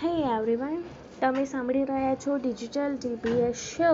હે એવરીવન તમે સાંભળી રહ્યા છો ડિજિટલ ટીબીએસ શો